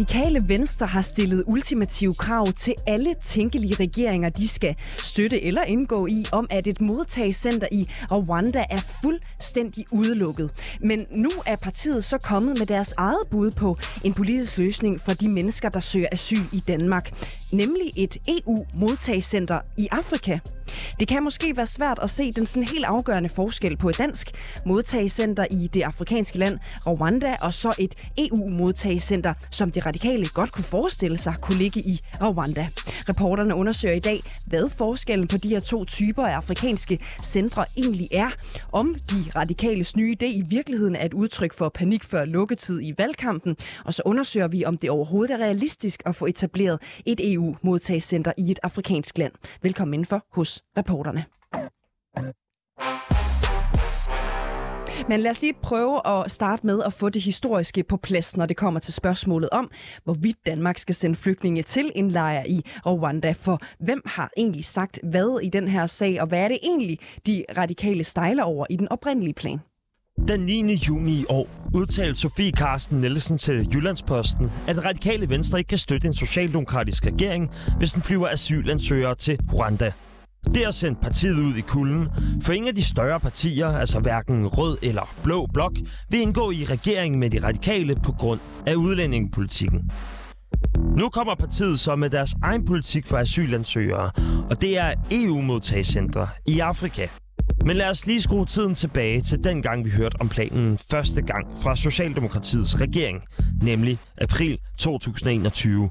Radikale Venstre har stillet ultimative krav til alle tænkelige regeringer, de skal støtte eller indgå i, om at et modtagscenter i Rwanda er fuldstændig udelukket. Men nu er partiet så kommet med deres eget bud på en politisk løsning for de mennesker, der søger asyl i Danmark. Nemlig et EU-modtagscenter i Afrika. Det kan måske være svært at se den sådan helt afgørende forskel på et dansk modtagscenter i det afrikanske land Rwanda og så et EU-modtagscenter, som de radikale godt kunne forestille sig kunne ligge i Rwanda. Reporterne undersøger i dag, hvad forskellen på de her to typer af afrikanske centre egentlig er. Om de radikales nye idé i virkeligheden er et udtryk for panik før lukketid i valgkampen. Og så undersøger vi, om det overhovedet er realistisk at få etableret et EU-modtagscenter i et afrikansk land. Velkommen indenfor hos reporterne. Men lad os lige prøve at starte med at få det historiske på plads, når det kommer til spørgsmålet om, hvorvidt Danmark skal sende flygtninge til en lejr i Rwanda. For hvem har egentlig sagt hvad i den her sag, og hvad er det egentlig, de radikale stejler over i den oprindelige plan? Den 9. juni i år udtalte Sofie Carsten Nielsen til Jyllandsposten, at radikale venstre ikke kan støtte en socialdemokratisk regering, hvis den flyver asylansøgere til Rwanda. Det har sendt partiet ud i kulden, for ingen af de større partier, altså hverken rød eller blå blok, vil indgå i regeringen med de radikale på grund af udlændingepolitikken. Nu kommer partiet så med deres egen politik for asylansøgere, og det er EU-modtagscentre i Afrika. Men lad os lige skrue tiden tilbage til den gang, vi hørte om planen første gang fra Socialdemokratiets regering, nemlig april 2021.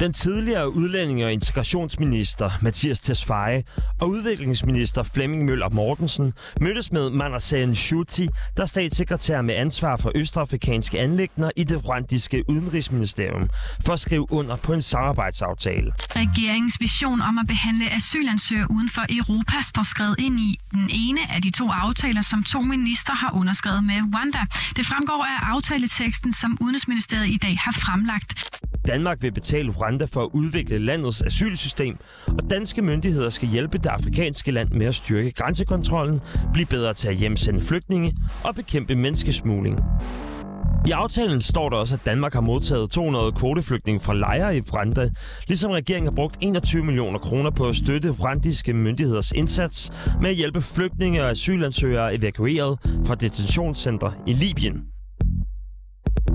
Den tidligere udlændinge- og integrationsminister Mathias Tesfaye og udviklingsminister Flemming Møller Mortensen mødtes med Manasseh Shuti, der er statssekretær med ansvar for østafrikanske anlægner i det rwandiske udenrigsministerium, for at skrive under på en samarbejdsaftale. Regeringens vision om at behandle asylansøgere uden for Europa står skrevet ind i den ene af de to aftaler, som to minister har underskrevet med Rwanda. Det fremgår af aftaleteksten, som Udenrigsministeriet i dag har fremlagt. Danmark vil betale Rwanda for at udvikle landets asylsystem, og danske myndigheder skal hjælpe det afrikanske land med at styrke grænsekontrollen, blive bedre til at hjemsende flygtninge og bekæmpe menneskesmugling. I aftalen står der også, at Danmark har modtaget 200 kvoteflygtninge fra lejre i Rwanda, ligesom regeringen har brugt 21 millioner kroner på at støtte rwandiske myndigheders indsats med at hjælpe flygtninge og asylansøgere evakueret fra detentionscentre i Libyen.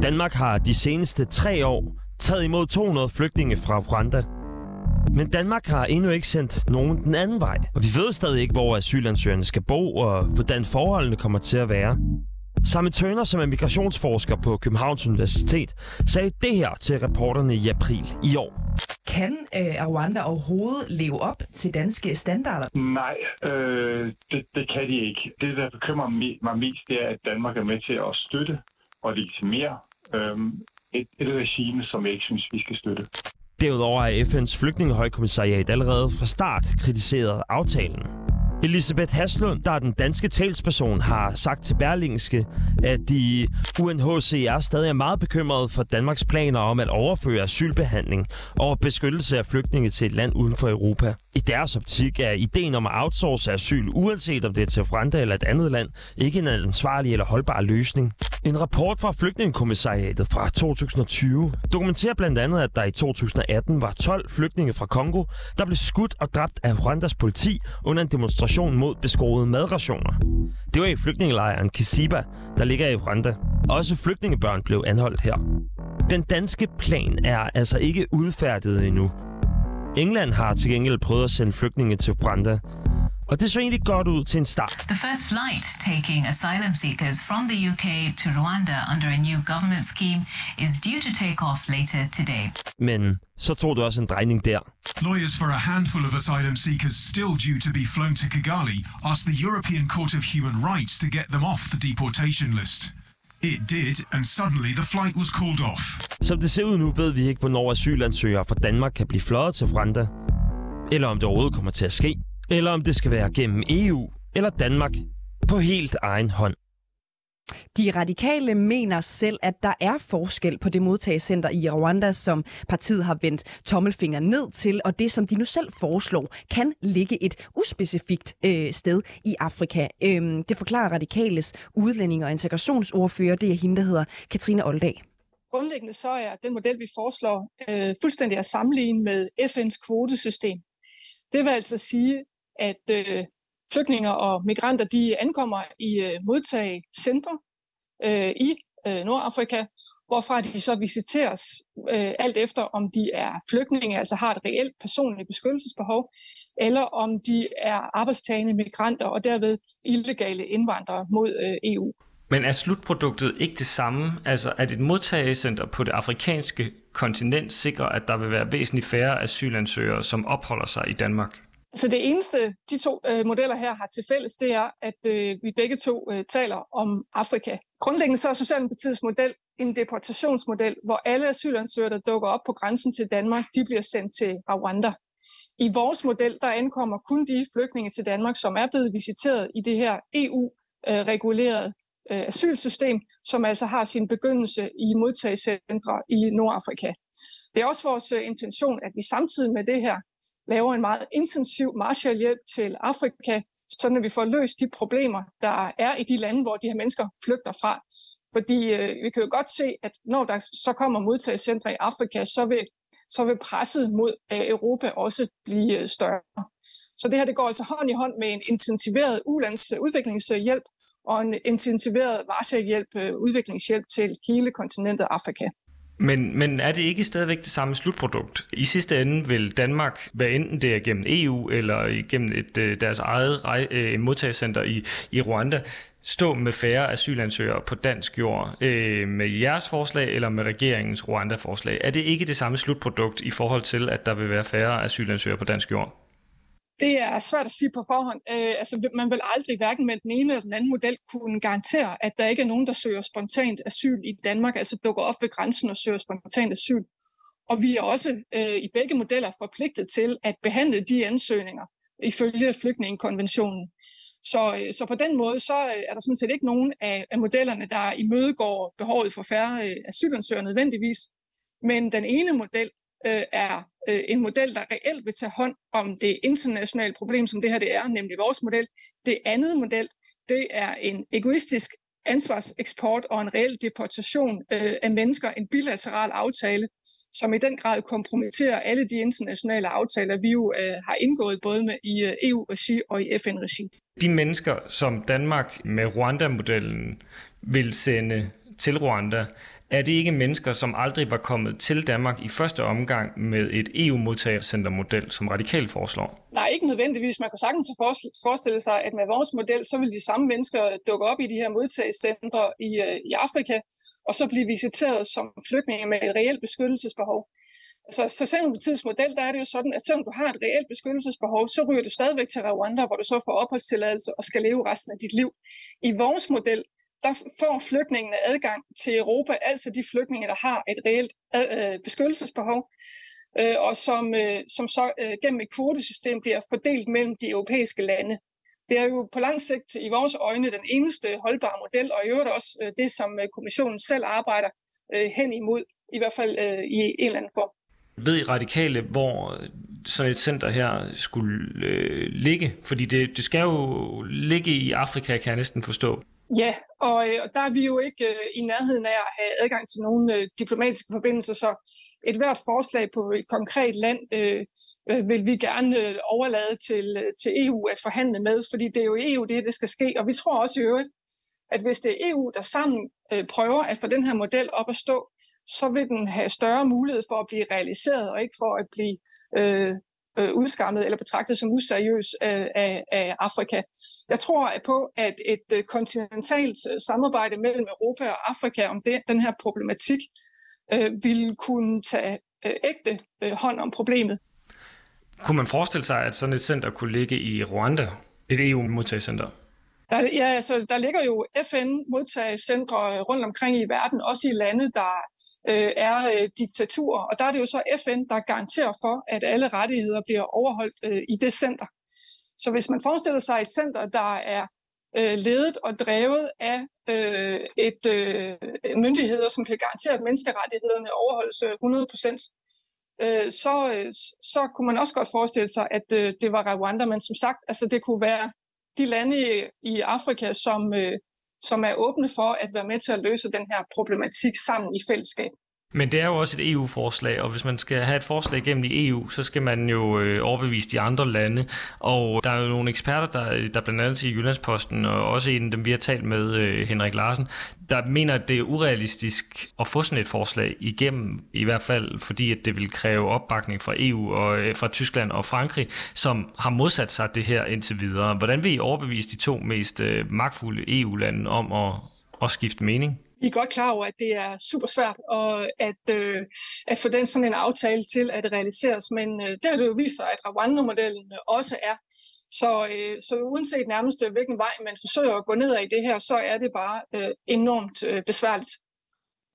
Danmark har de seneste tre år taget imod 200 flygtninge fra Rwanda. Men Danmark har endnu ikke sendt nogen den anden vej, og vi ved stadig ikke, hvor asylansøgerne skal bo og hvordan forholdene kommer til at være. Samme Turner, som er migrationsforsker på Københavns Universitet, sagde det her til reporterne i april i år. Kan øh, Rwanda overhovedet leve op til danske standarder? Nej, øh, det, det kan de ikke. Det, der bekymrer mig mest, det er, at Danmark er med til at støtte og legitimere øh, et, et regime, som jeg ikke synes, vi skal støtte. Derudover har FN's flygtningehøjkommissariat allerede fra start kritiseret aftalen. Elisabeth Haslund, der er den danske talsperson, har sagt til Berlingske, at de UNHCR stadig er meget bekymrede for Danmarks planer om at overføre asylbehandling og beskyttelse af flygtninge til et land uden for Europa. I deres optik er ideen om at outsource asyl, uanset om det er til Rwanda eller et andet land, ikke en ansvarlig eller holdbar løsning. En rapport fra Flygtningekommissariatet fra 2020 dokumenterer blandt andet, at der i 2018 var 12 flygtninge fra Kongo, der blev skudt og dræbt af Rwandas politi under en demonstration mod beskårede madrationer. Det var i flygtningelejren Kisiba, der ligger i Rwanda. Også flygtningebørn blev anholdt her. Den danske plan er altså ikke udfærdiget endnu. England har til gengæld prøvet at sende flygtninge til Rwanda, og det så egentlig godt ud til en start. The first flight taking asylum seekers from the UK to Rwanda under a new government scheme is due to take off later today. Men så tog det også en drejning der. Lawyers for a handful of asylum seekers still due to be flown to Kigali asked the European Court of Human Rights to get them off the deportation list. It did, and suddenly the flight was called off. Som det ser ud nu, ved vi ikke, hvornår asylansøgere fra Danmark kan blive fløjet til Rwanda. eller om det overhovedet kommer til at ske, eller om det skal være gennem EU eller Danmark på helt egen hånd. De radikale mener selv, at der er forskel på det modtagecenter i Rwanda, som partiet har vendt tommelfinger ned til, og det, som de nu selv foreslår, kan ligge et uspecifikt øh, sted i Afrika. Øhm, det forklarer radikales udlænding- og integrationsordfører, det er hende, der hedder Katrine Oldag. Grundlæggende så er den model, vi foreslår, øh, fuldstændig at sammenligne med FN's kvotesystem. Det vil altså sige, at øh, flygtninge og migranter de ankommer i øh, modtagecentre øh, i øh, Nordafrika, hvorfra de så visiteres øh, alt efter, om de er flygtninge, altså har et reelt personligt beskyttelsesbehov, eller om de er arbejdstagende migranter og derved illegale indvandrere mod øh, EU. Men er slutproduktet ikke det samme? Altså at et modtagecenter på det afrikanske kontinent sikrer, at der vil være væsentligt færre asylansøgere, som opholder sig i Danmark? Så det eneste, de to øh, modeller her har til fælles, det er, at øh, vi begge to øh, taler om Afrika. Grundlæggende så er Socialdemokratiets model en deportationsmodel, hvor alle asylansøgere, der dukker op på grænsen til Danmark, de bliver sendt til Rwanda. I vores model, der ankommer kun de flygtninge til Danmark, som er blevet visiteret i det her EU-regulerede øh, asylsystem, som altså har sin begyndelse i modtagecentre i Nordafrika. Det er også vores øh, intention, at vi samtidig med det her laver en meget intensiv Marshallhjælp til Afrika, sådan at vi får løst de problemer, der er i de lande, hvor de her mennesker flygter fra. Fordi øh, vi kan jo godt se, at når der så kommer modtagecentre i Afrika, så vil, så vil presset mod øh, Europa også blive øh, større. Så det her det går altså hånd i hånd med en intensiveret ulands udviklingshjælp og en intensiveret Marshallhjælp, øh, udviklingshjælp til hele kontinentet Afrika. Men, men er det ikke stadigvæk det samme slutprodukt? I sidste ende vil Danmark, hvad enten det er gennem EU eller gennem et, øh, deres eget rej, øh, modtagscenter i, i Rwanda, stå med færre asylansøgere på dansk jord øh, med jeres forslag eller med regeringens Rwanda-forslag. Er det ikke det samme slutprodukt i forhold til, at der vil være færre asylansøgere på dansk jord? Det er svært at sige på forhånd. Øh, altså, man vil aldrig hverken med den ene eller den anden model kunne garantere, at der ikke er nogen, der søger spontant asyl i Danmark, altså dukker op ved grænsen og søger spontant asyl. Og vi er også øh, i begge modeller forpligtet til at behandle de ansøgninger ifølge flygtningekonventionen. Så, øh, så på den måde så øh, er der sådan set ikke nogen af, af modellerne, der imødegår behovet for færre øh, asylansøgere nødvendigvis. Men den ene model øh, er øh, en model, der reelt vil tage hånd om det internationale problem, som det her det er, nemlig vores model. Det andet model, det er en egoistisk ansvarseksport og en reel deportation øh, af mennesker, en bilateral aftale, som i den grad kompromitterer alle de internationale aftaler, vi jo øh, har indgået både med i øh, EU-regi og i FN-regi. De mennesker, som Danmark med Rwanda-modellen vil sende til Rwanda, er det ikke mennesker, som aldrig var kommet til Danmark i første omgang med et EU-modtagercentermodel, som radikalt foreslår? Nej, ikke nødvendigvis. Man kan sagtens forestille sig, at med vores model, så vil de samme mennesker dukke op i de her modtagecentre i, øh, i Afrika, og så blive visiteret som flygtninge med et reelt beskyttelsesbehov. Altså, så Socialdemokratiets model, der er det jo sådan, at selvom du har et reelt beskyttelsesbehov, så ryger du stadigvæk til Rwanda, hvor du så får opholdstilladelse og skal leve resten af dit liv. I vores model, der får flygtningene adgang til Europa, altså de flygtninge, der har et reelt øh, øh beskyttelsesbehov, øh, og som, øh, som så øh, gennem et kvotesystem bliver fordelt mellem de europæiske lande. Det er jo på lang sigt i vores øjne den eneste holdbare model, og i øvrigt også øh, det, som kommissionen selv arbejder hen imod, i hvert fald i en eller anden form. Ved I radikale, hvor sådan et center her skulle øh, ligge? Fordi det, det skal jo ligge i Afrika, kan jeg næsten forstå. Ja, og, øh, og der er vi jo ikke øh, i nærheden af at have adgang til nogle øh, diplomatiske forbindelser, så et hvert forslag på et konkret land øh, øh, vil vi gerne øh, overlade til, øh, til EU at forhandle med, fordi det er jo EU, det, det skal ske. Og vi tror også i øvrigt, at hvis det er EU, der sammen øh, prøver at få den her model op at stå, så vil den have større mulighed for at blive realiseret, og ikke for at blive øh, øh, udskammet eller betragtet som useriøs øh, af, af Afrika. Jeg tror på, at et øh, kontinentalt øh, samarbejde mellem Europa og Afrika om det, den her problematik øh, vil kunne tage øh, ægte øh, hånd om problemet. Kunne man forestille sig, at sådan et center kunne ligge i Rwanda, et EU-modtagscenter? Der, ja, altså, der ligger jo FN-modtagscentre øh, rundt omkring i verden, også i lande, der øh, er øh, diktaturer. Og der er det jo så FN, der garanterer for, at alle rettigheder bliver overholdt øh, i det center. Så hvis man forestiller sig et center, der er øh, ledet og drevet af øh, et øh, myndigheder, som kan garantere, at menneskerettighederne overholdes øh, 100 procent, øh, så, øh, så kunne man også godt forestille sig, at øh, det var Rwanda. Men som sagt, altså, det kunne være de lande i, i Afrika, som, øh, som er åbne for at være med til at løse den her problematik sammen i fællesskab. Men det er jo også et EU-forslag, og hvis man skal have et forslag igennem i EU, så skal man jo øh, overbevise de andre lande. Og der er jo nogle eksperter, der, der blandt andet i Jyllandsposten, og også en af dem, vi har talt med, øh, Henrik Larsen, der mener, at det er urealistisk at få sådan et forslag igennem, i hvert fald fordi, at det vil kræve opbakning fra EU og øh, fra Tyskland og Frankrig, som har modsat sig det her indtil videre. Hvordan vil I overbevise de to mest øh, magtfulde EU-lande om at, at skifte mening? Vi er godt klar over, at det er super svært og at, øh, at få den sådan en aftale til at realiseres, men øh, der har det jo vist sig, at Rwanda-modellen også er. Så, øh, så uanset nærmest øh, hvilken vej man forsøger at gå ned i det her, så er det bare øh, enormt øh, besværligt.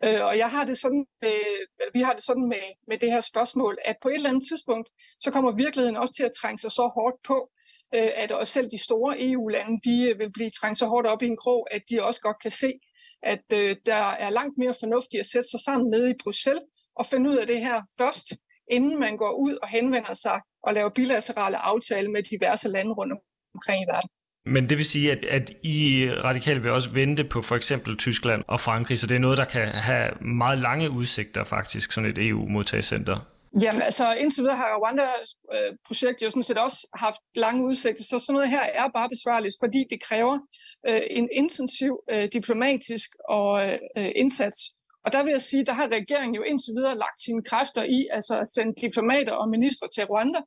Øh, og jeg har det sådan, øh, vi har det sådan med, med det her spørgsmål, at på et eller andet tidspunkt, så kommer virkeligheden også til at trænge sig så hårdt på, øh, at også selv de store EU-lande, de øh, vil blive trængt så hårdt op i en krog, at de også godt kan se, at øh, der er langt mere fornuftigt at sætte sig sammen nede i Bruxelles og finde ud af det her først, inden man går ud og henvender sig og laver bilaterale aftaler med diverse lande rundt omkring i verden. Men det vil sige, at, at I radikale vil også vente på for eksempel Tyskland og Frankrig, så det er noget, der kan have meget lange udsigter faktisk, sådan et EU-modtagscenter. Jamen altså, indtil videre har Rwanda-projektet jo sådan set også haft lange udsigter, så sådan noget her er bare besværligt, fordi det kræver øh, en intensiv øh, diplomatisk og øh, indsats. Og der vil jeg sige, der har regeringen jo indtil videre lagt sine kræfter i altså at sende diplomater og ministre til Rwanda,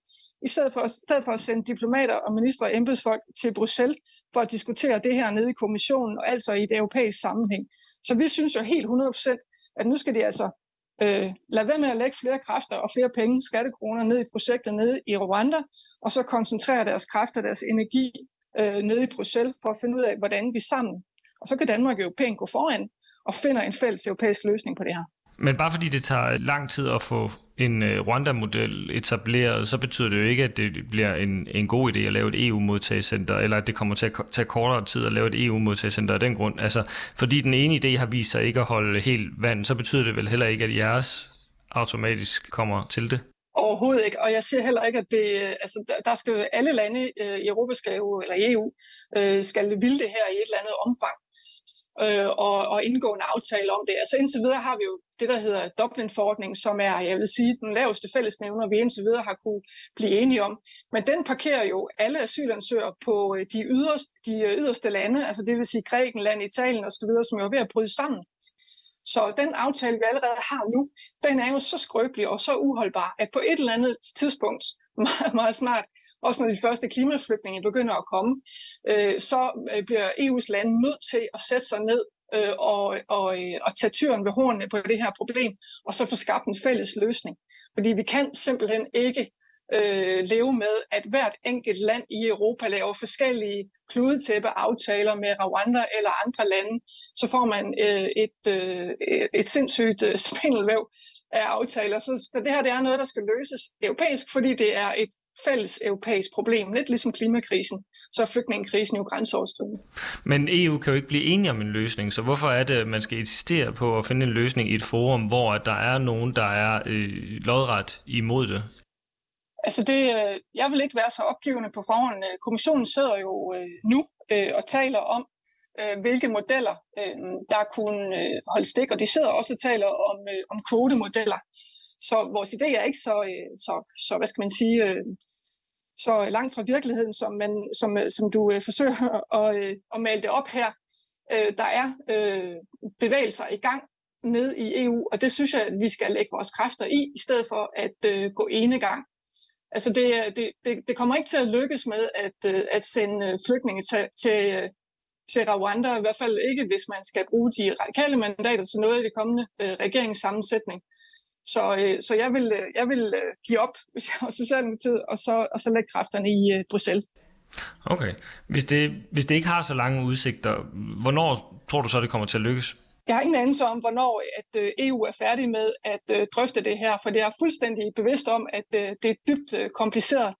i stedet for, i stedet for at sende diplomater og ministre og embedsfolk til Bruxelles for at diskutere det her nede i kommissionen, og altså i det europæiske sammenhæng. Så vi synes jo helt 100%, at nu skal de altså øh, lad være med at lægge flere kræfter og flere penge, skattekroner, ned i projekter nede i Rwanda, og så koncentrere deres kræfter, deres energi øh, nede i Bruxelles for at finde ud af, hvordan vi sammen, og så kan Danmark jo pænt gå foran og finder en fælles europæisk løsning på det her. Men bare fordi det tager lang tid at få en uh, Rwanda-model etableret, så betyder det jo ikke, at det bliver en, en god idé at lave et EU-modtagecenter, eller at det kommer til at tage kortere tid at lave et EU-modtagecenter af den grund. Altså, fordi den ene idé har vist sig ikke at holde helt vand, så betyder det vel heller ikke, at jeres automatisk kommer til det? Overhovedet ikke, og jeg siger heller ikke, at det, altså, der skal alle lande øh, i Europa skal jo, eller EU øh, skal ville det her i et eller andet omfang øh, og, og indgå en aftale om det. Altså indtil videre har vi jo det, der hedder Dublin-forordningen, som er, jeg vil sige, den laveste fællesnævner, vi indtil videre har kunne blive enige om. Men den parkerer jo alle asylansøgere på øh, de yderste, de øh, yderste lande, altså det vil sige Grækenland, Italien osv., som jo er ved at bryde sammen. Så den aftale, vi allerede har nu, den er jo så skrøbelig og så uholdbar, at på et eller andet tidspunkt, meget, meget snart, også når de første klimaflygtninge begynder at komme, øh, så øh, bliver EU's lande nødt til at sætte sig ned øh, og, og, øh, og tage tyren ved hornene på det her problem, og så få skabt en fælles løsning. Fordi vi kan simpelthen ikke øh, leve med, at hvert enkelt land i Europa laver forskellige kludetæppe-aftaler med Rwanda eller andre lande, så får man øh, et, øh, et sindssygt øh, spindelvæv af aftaler. Så, så det her det er noget, der skal løses europæisk, fordi det er et fælles europæisk problem, lidt ligesom klimakrisen så er flygtningekrisen jo grænseoverskridende. Men EU kan jo ikke blive enige om en løsning, så hvorfor er det, at man skal insistere på at finde en løsning i et forum, hvor der er nogen, der er øh, lodret imod det? Altså det, øh, jeg vil ikke være så opgivende på forhånd. Kommissionen sidder jo øh, nu øh, og taler om, øh, hvilke modeller øh, der kunne øh, holde stik, og de sidder også og taler om, øh, om kvotemodeller. Så vores idé er ikke så, øh, så, så hvad skal man sige, øh, så langt fra virkeligheden, som, man, som, øh, som du øh, forsøger at, øh, at male det op her. Øh, der er øh, bevægelser i gang ned i EU, og det synes jeg, at vi skal lægge vores kræfter i, i stedet for at øh, gå ene gang. Altså det, øh, det, det, det kommer ikke til at lykkes med at, øh, at sende øh, flygtninge til, til, til Rwanda, i hvert fald ikke, hvis man skal bruge de radikale mandater til noget i det kommende øh, regeringssammensætning. Så, øh, så jeg vil, øh, jeg vil øh, give op, hvis jeg var Socialdemokratiet, og så, og så lægge kræfterne i øh, Bruxelles. Okay. Hvis det, hvis det ikke har så lange udsigter, hvornår tror du så, det kommer til at lykkes? Jeg har ingen anelse om, hvornår at EU er færdig med at drøfte det her, for det er fuldstændig bevidst om, at det er dybt kompliceret.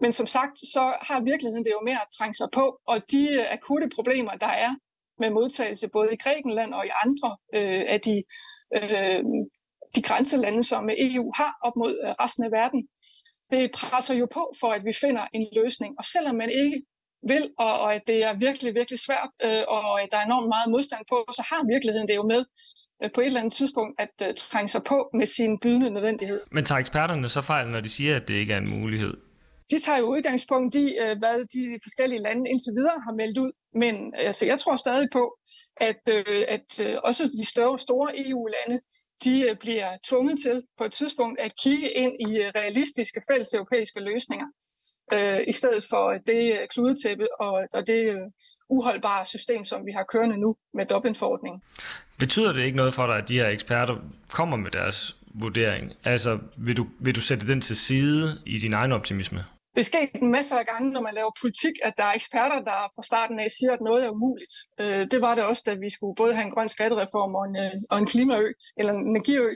Men som sagt, så har virkeligheden det jo mere at trænge sig på, og de akutte problemer, der er med modtagelse både i Grækenland og i andre øh, af de, øh, de grænselande, som EU har op mod resten af verden, det presser jo på for, at vi finder en løsning. Og selvom man ikke vil, og, og at det er virkelig, virkelig svært, øh, og at der er enormt meget modstand på, så har virkeligheden det jo med øh, på et eller andet tidspunkt at øh, trænge sig på med sin bydende nødvendighed. Men tager eksperterne så fejl, når de siger, at det ikke er en mulighed? De tager jo udgangspunkt i, øh, hvad de forskellige lande indtil videre har meldt ud, men altså, jeg tror stadig på, at, øh, at øh, også de større, store EU-lande, de øh, bliver tvunget til på et tidspunkt at kigge ind i øh, realistiske fælles europæiske løsninger øh, i stedet for det øh, kludetæppe og, og det uholdbare system, som vi har kørende nu med Dublin-forordningen. Betyder det ikke noget for dig, at de her eksperter kommer med deres vurdering? Altså, vil du, vil du sætte den til side i din egen optimisme? Det er sket en masse af gange, når man laver politik, at der er eksperter, der fra starten af siger, at noget er umuligt. Øh, det var det også, da vi skulle både have en grøn skattereform og en, øh, og en klimaø, eller en energiø.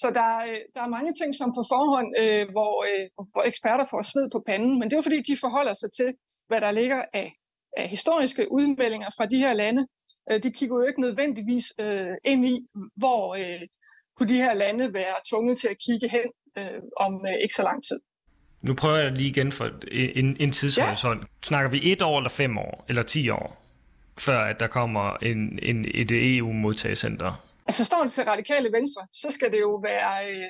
Så der, øh, der er mange ting, som på forhånd, hvor, hvor eksperter får sved på panden, men det er jo fordi, de forholder sig til, hvad der ligger af, af historiske udmeldinger fra de her lande. De kigger jo ikke nødvendigvis ind i, hvor kunne de her lande være tvunget til at kigge hen om ikke så lang tid. Nu prøver jeg lige igen for en, en tidshorisont. Ja. Snakker vi et år eller fem år, eller ti år, før at der kommer en, en, et EU-modtagecenter? Altså står det til radikale venstre, så skal det jo være, øh,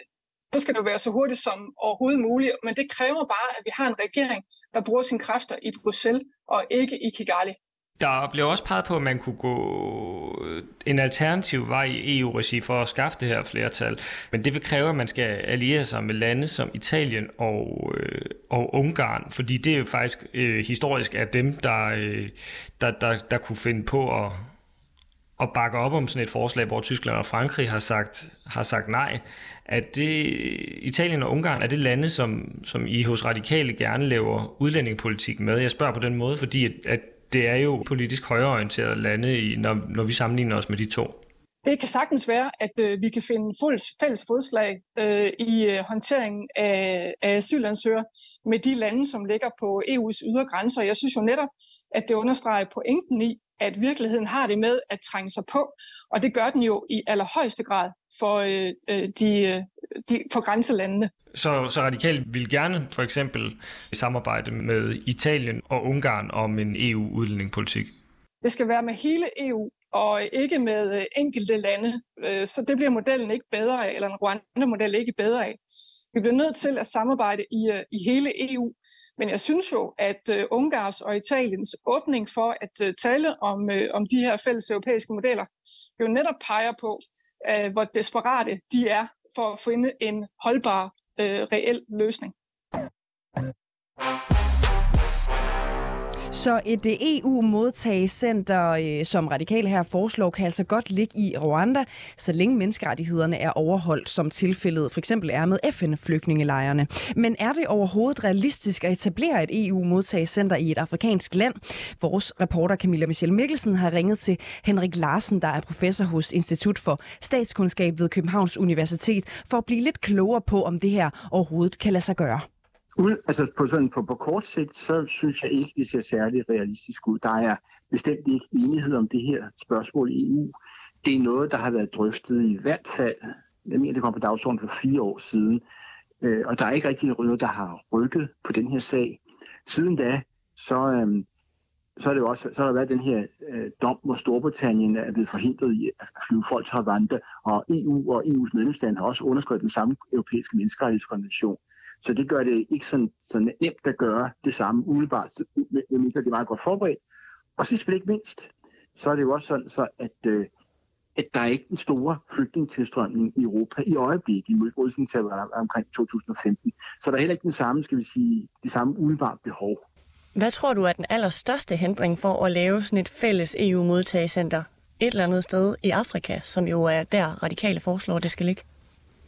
så skal det jo være så hurtigt som overhovedet muligt, men det kræver bare, at vi har en regering, der bruger sine kræfter i Bruxelles og ikke i Kigali. Der blev også peget på, at man kunne gå øh, en alternativ vej i EU-regi for at skaffe det her flertal. Men det vil kræve, at man skal alliere sig med lande som Italien og, øh, og Ungarn, fordi det er jo faktisk øh, historisk af dem, der, øh, der, der, der kunne finde på at, at bakke op om sådan et forslag, hvor Tyskland og Frankrig har sagt, har sagt nej, at det, Italien og Ungarn er det lande, som, som I hos Radikale gerne laver udlændingepolitik med. Jeg spørger på den måde, fordi at, at det er jo politisk højreorienteret lande, i, når, når vi sammenligner os med de to. Det kan sagtens være, at øh, vi kan finde fuld, fælles fodslag øh, i øh, håndteringen af, af asylansøgere med de lande, som ligger på EU's ydre grænser. Jeg synes jo netop, at det understreger pointen i, at virkeligheden har det med at trænge sig på, og det gør den jo i allerhøjeste grad for, øh, øh de, øh, de, for grænselandene. Så, så radikalt vil gerne for eksempel samarbejde med Italien og Ungarn om en EU-udlændingepolitik? Det skal være med hele EU, og ikke med øh, enkelte lande. Så det bliver modellen ikke bedre af, eller en Rwanda-model ikke bedre af. Vi bliver nødt til at samarbejde i, i hele EU, men jeg synes jo, at Ungars og Italiens åbning for at tale om, om de her fælles europæiske modeller, jo netop peger på, hvor desperate de er for at finde en holdbar, øh, reel løsning. Så et øh, EU-modtagecenter, øh, som radikale her foreslår, kan altså godt ligge i Rwanda, så længe menneskerettighederne er overholdt, som tilfældet for eksempel er med FN-flygtningelejrene. Men er det overhovedet realistisk at etablere et EU-modtagecenter i et afrikansk land? Vores reporter Camilla Michelle Mikkelsen har ringet til Henrik Larsen, der er professor hos Institut for Statskundskab ved Københavns Universitet, for at blive lidt klogere på, om det her overhovedet kan lade sig gøre. Ud, altså på, sådan, på, på kort sigt, så synes jeg ikke, det ser særlig realistisk ud. Der er bestemt ikke enighed om det her spørgsmål i EU. Det er noget, der har været drøftet i hvert fald, jeg mener, det kom på dagsordenen for fire år siden, øh, og der er ikke rigtig noget, der har rykket på den her sag. Siden da, så, øh, så, er det jo også, så har der været den her øh, dom, hvor Storbritannien er blevet forhindret i at flyve folk til Rwanda, og EU og EU's medlemsland har også underskrevet den samme europæiske menneskerettighedskonvention. Så det gør det ikke sådan, så nemt at gøre det samme umiddelbart, medmindre det er meget godt forberedt. Og sidst men ikke mindst, så er det jo også sådan, så at, øh, at der er ikke den store flygtningetilstrømning i Europa i øjeblikket, i modsætning til omkring 2015. Så der er heller ikke den samme, skal vi sige, det samme umiddelbart behov. Hvad tror du er den allerstørste hindring for at lave sådan et fælles EU-modtagecenter et eller andet sted i Afrika, som jo er der radikale foreslår, det skal ligge?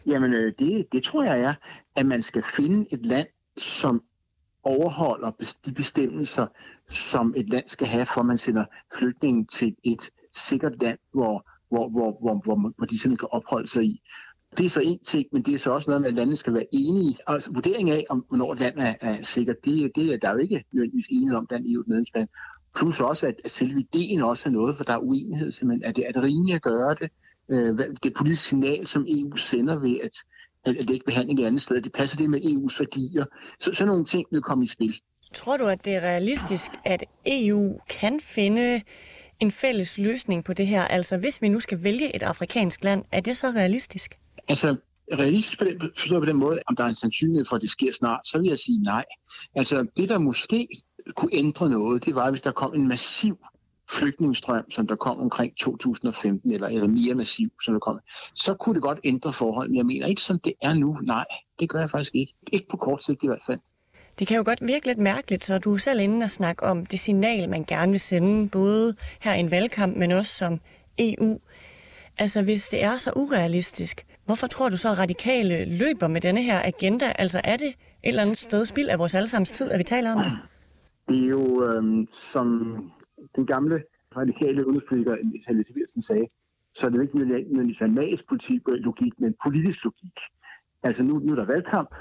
Jamen, øh, det, det tror jeg er, at man skal finde et land, som overholder de bestemmelser, som et land skal have, for man sender flygtninge til et sikkert land, hvor, hvor, hvor, hvor, hvor, hvor de simpelthen kan opholde sig i. Det er så en ting, men det er så også noget med, at landene skal være enige. Altså vurdering af, om hvornår et land er, er sikkert, det, det er der jo ikke nødvendigvis enighed om den eu medlemsland. Plus også, at, at selve ideen også er noget, for der er uenighed simpelthen. Er det, er det rimeligt at gøre det? Øh, det politiske signal, som EU sender ved, at, at, at det ikke behandling et andet sted, det passer det med EU's værdier. Så sådan nogle ting vil komme i spil. Tror du, at det er realistisk, at EU kan finde en fælles løsning på det her? Altså, hvis vi nu skal vælge et afrikansk land, er det så realistisk? Altså, realistisk på den, forstået på den måde, om der er en sandsynlighed for, at det sker snart, så vil jeg sige nej. Altså, det der måske kunne ændre noget, det var, hvis der kom en massiv flygtningestrøm, som der kom omkring 2015, eller, eller mere massiv, som der kom, så kunne det godt ændre forhold. Men jeg mener ikke, som det er nu. Nej, det gør jeg faktisk ikke. Ikke på kort sigt i hvert fald. Det kan jo godt virke lidt mærkeligt, så du er selv inde og snakke om det signal, man gerne vil sende, både her i en valgkamp, men også som EU. Altså, hvis det er så urealistisk, hvorfor tror du så, at radikale løber med denne her agenda? Altså, er det et eller andet sted spild af vores allesammens tid, at vi taler om det? Det er jo, øhm, som den gamle radikale udenrigspolitiker Helle Siversen sagde, så er det jo ikke nødvendigvis en magisk politik, logik, men politisk logik. Altså nu, nu er der valgkamp,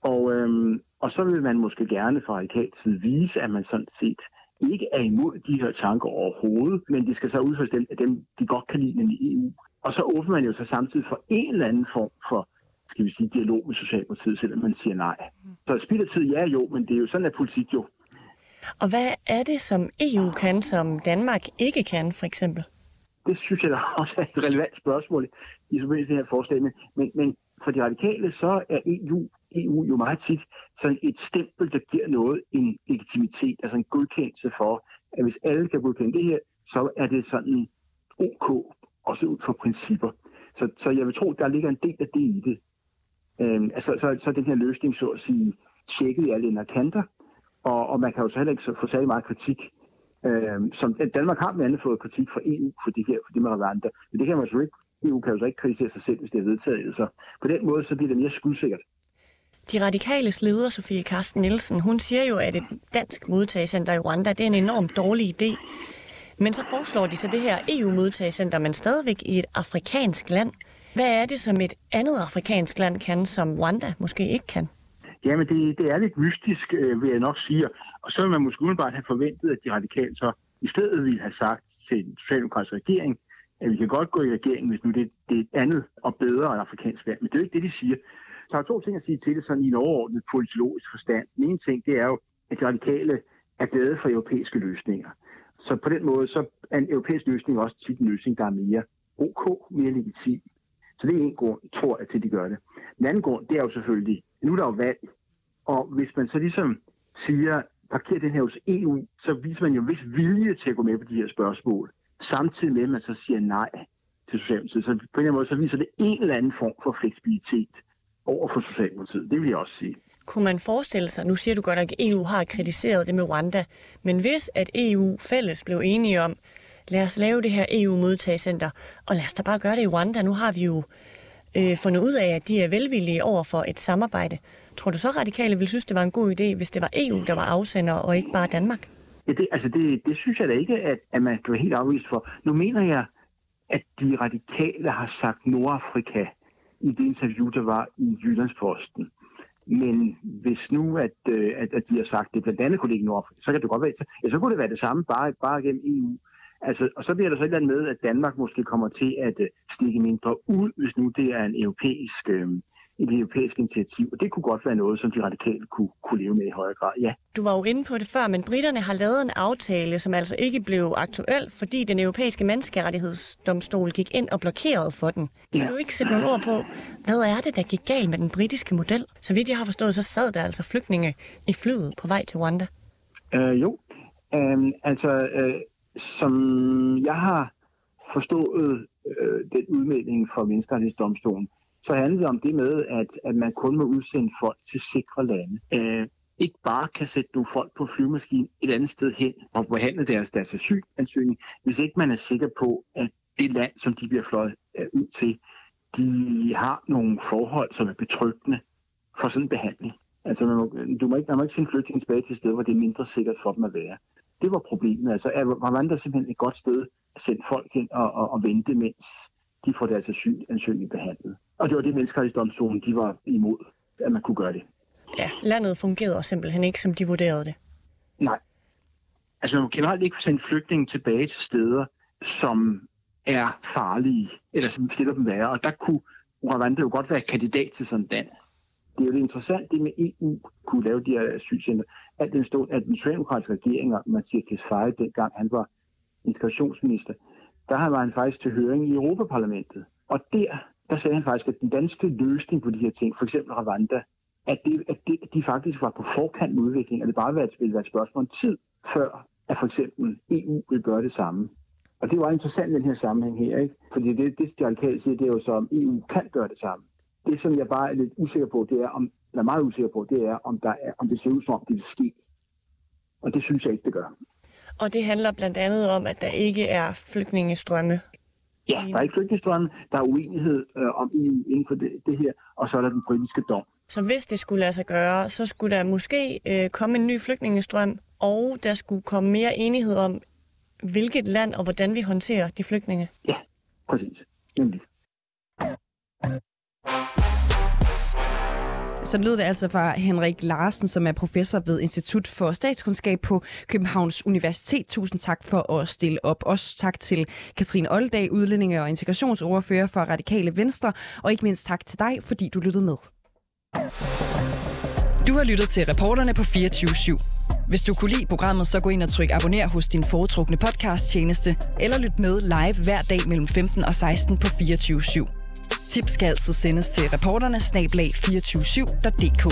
og, øhm, og så vil man måske gerne fra radikalt side vise, at man sådan set ikke er imod de her tanker overhovedet, men de skal så udføres dem, at dem, de godt kan lide i EU. Og så åbner man jo så samtidig for en eller anden form for skal vi sige, dialog med Socialdemokratiet, selvom man siger nej. Så spilder tid, ja jo, men det er jo sådan, at politik jo. Og hvad er det, som EU kan, som Danmark ikke kan, for eksempel? Det synes jeg da også er et relevant spørgsmål i forbindelse med det her forslag. Men, men for de radikale, så er EU, EU jo meget tit sådan et stempel, der giver noget en legitimitet, altså en godkendelse for, at hvis alle kan godkende det her, så er det sådan ok, også ud fra principper. Så, så jeg vil tro, der ligger en del af det i det. Øhm, altså, så, så den her løsning, så at sige, tjekket i alle kanter, og, og man kan jo så heller ikke få særlig meget kritik. Øh, som Danmark har blandt andet fået kritik fra EU for det her, for det med Rwanda. Men det kan man jo ikke, EU kan jo så ikke kritisere sig selv, hvis det er vedtaget. Så på den måde, så bliver det mere skudsikkert. De radikales leder, Sofie Karsten Nielsen, hun siger jo, at et dansk modtagecenter i Rwanda, det er en enormt dårlig idé. Men så foreslår de så det her EU-modtagecenter, men stadigvæk i et afrikansk land. Hvad er det, som et andet afrikansk land kan, som Rwanda måske ikke kan? Jamen, det, det er lidt mystisk, øh, vil jeg nok sige. Og så vil man måske umiddelbart have forventet, at de radikale så i stedet ville have sagt til den socialdemokratiske regering, at vi kan godt gå i regering, hvis nu det, det er et andet og bedre afrikansk land. Men det er jo ikke det, de siger. Så er to ting at sige til det sådan i en overordnet politologisk forstand. Den ene ting, det er jo, at de radikale er glade for europæiske løsninger. Så på den måde, så er en europæisk løsning også tit en løsning, der er mere ok, mere legitim. Så det er en grund, tror jeg, til de gør det. Den anden grund, det er jo selvfølgelig, nu er der jo valg, og hvis man så ligesom siger, parker den her hos EU, så viser man jo en vis vilje til at gå med på de her spørgsmål, samtidig med, at man så siger nej til Socialdemokratiet. Så på en eller anden måde, så viser det en eller anden form for fleksibilitet over for Socialdemokratiet. Det vil jeg også sige. Kunne man forestille sig, nu siger du godt, at EU har kritiseret det med Rwanda, men hvis at EU fælles blev enige om, lad os lave det her EU-modtagecenter, og lad os da bare gøre det i Rwanda. Nu har vi jo øh, fundet ud af, at de er velvillige over for et samarbejde. Tror du så, radikale ville synes, det var en god idé, hvis det var EU, der var afsender, og ikke bare Danmark? Ja, det, altså det, det synes jeg da ikke, at, at man kan være helt afvist for. Nu mener jeg, at de radikale har sagt Nordafrika i det interview, der var i Jyllandsposten. Men hvis nu, at, øh, at, at de har sagt det blandt andet kunne ligge i Nordafrika, så kan det godt være, ja, så kunne det være det samme, bare, bare gennem EU. Altså, og så bliver der så et eller andet med, at Danmark måske kommer til at uh, stikke mindre ud, hvis nu det er en europæisk, uh, et europæisk initiativ. Og det kunne godt være noget, som de radikale kunne, kunne leve med i højere grad, ja. Du var jo inde på det før, men britterne har lavet en aftale, som altså ikke blev aktuel, fordi den europæiske menneskerettighedsdomstol gik ind og blokerede for den. Kan ja. du ikke sætte nogle ord på, hvad er det, der gik galt med den britiske model? Så vidt jeg har forstået, så sad der altså flygtninge i flyet på vej til Rwanda. Uh, jo, um, altså uh, som jeg har forstået øh, den udmelding fra menneskerettighedsdomstolen, så handler det om det med, at, at man kun må udsende folk til sikre lande. Øh, ikke bare kan sætte nogle folk på flyvemaskinen et andet sted hen og behandle deres, deres asylansøgning, hvis ikke man er sikker på, at det land, som de bliver fløjet øh, ud til, de har nogle forhold, som er betryggende for sådan en behandling. Altså, man må, du må ikke, man må ikke sende flygtninge tilbage til et sted, hvor det er mindre sikkert for dem at være. Det var problemet. Altså, er Rwanda simpelthen et godt sted at sende folk hen og, og, og vente, mens de får deres asylansøgning behandlet. Og det var det, menneskerettighedsdomstolen de var imod, at man kunne gøre det. Ja, landet fungerede simpelthen ikke, som de vurderede det. Nej. Altså, man må generelt ikke sende flygtninge tilbage til steder, som er farlige, eller som stiller dem værre. Og der kunne Rwanda jo godt være kandidat til sådan land. Det er jo interessant, det med EU kunne lave de her asylcenter. Alt den stod, at den socialdemokratiske regering, man siger til Tesfaye, dengang han var integrationsminister, der var han faktisk til høring i Europaparlamentet. Og der, der sagde han faktisk, at den danske løsning på de her ting, for eksempel Rwanda, at, det, at, det, de faktisk var på forkant med udviklingen, det bare ville være et spørgsmål om tid, før at for eksempel EU ville gøre det samme. Og det var interessant den her sammenhæng her, ikke? Fordi det, det de radikale siger, det er jo så, om EU kan gøre det samme. Det, som jeg bare er lidt usikker på, det er, om, eller meget usikker på, det er, om, der er, om det ser ud som om, det vil ske. Og det synes jeg ikke, det gør. Og det handler blandt andet om, at der ikke er flygtningestrømme. Ja, der er ikke flygtningestrømme. Der er uenighed øh, om EU inden for det, det her, og så er der den britiske dom. Så hvis det skulle lade sig gøre, så skulle der måske øh, komme en ny flygtningestrøm, og der skulle komme mere enighed om, hvilket land og hvordan vi håndterer de flygtninge. Ja, præcis. Nemlig. Så lød det altså fra Henrik Larsen, som er professor ved Institut for Statskundskab på Københavns Universitet. Tusind tak for at stille op. Også tak til Katrine Oldag, udlændinge- og integrationsordfører for Radikale Venstre. Og ikke mindst tak til dig, fordi du lyttede med. Du har lyttet til reporterne på 24 /7. Hvis du kunne lide programmet, så gå ind og tryk abonner hos din foretrukne podcast-tjeneste, eller lyt med live hver dag mellem 15 og 16 på 24 /7. Tips skal altid sendes til reporterne snablag247.dk.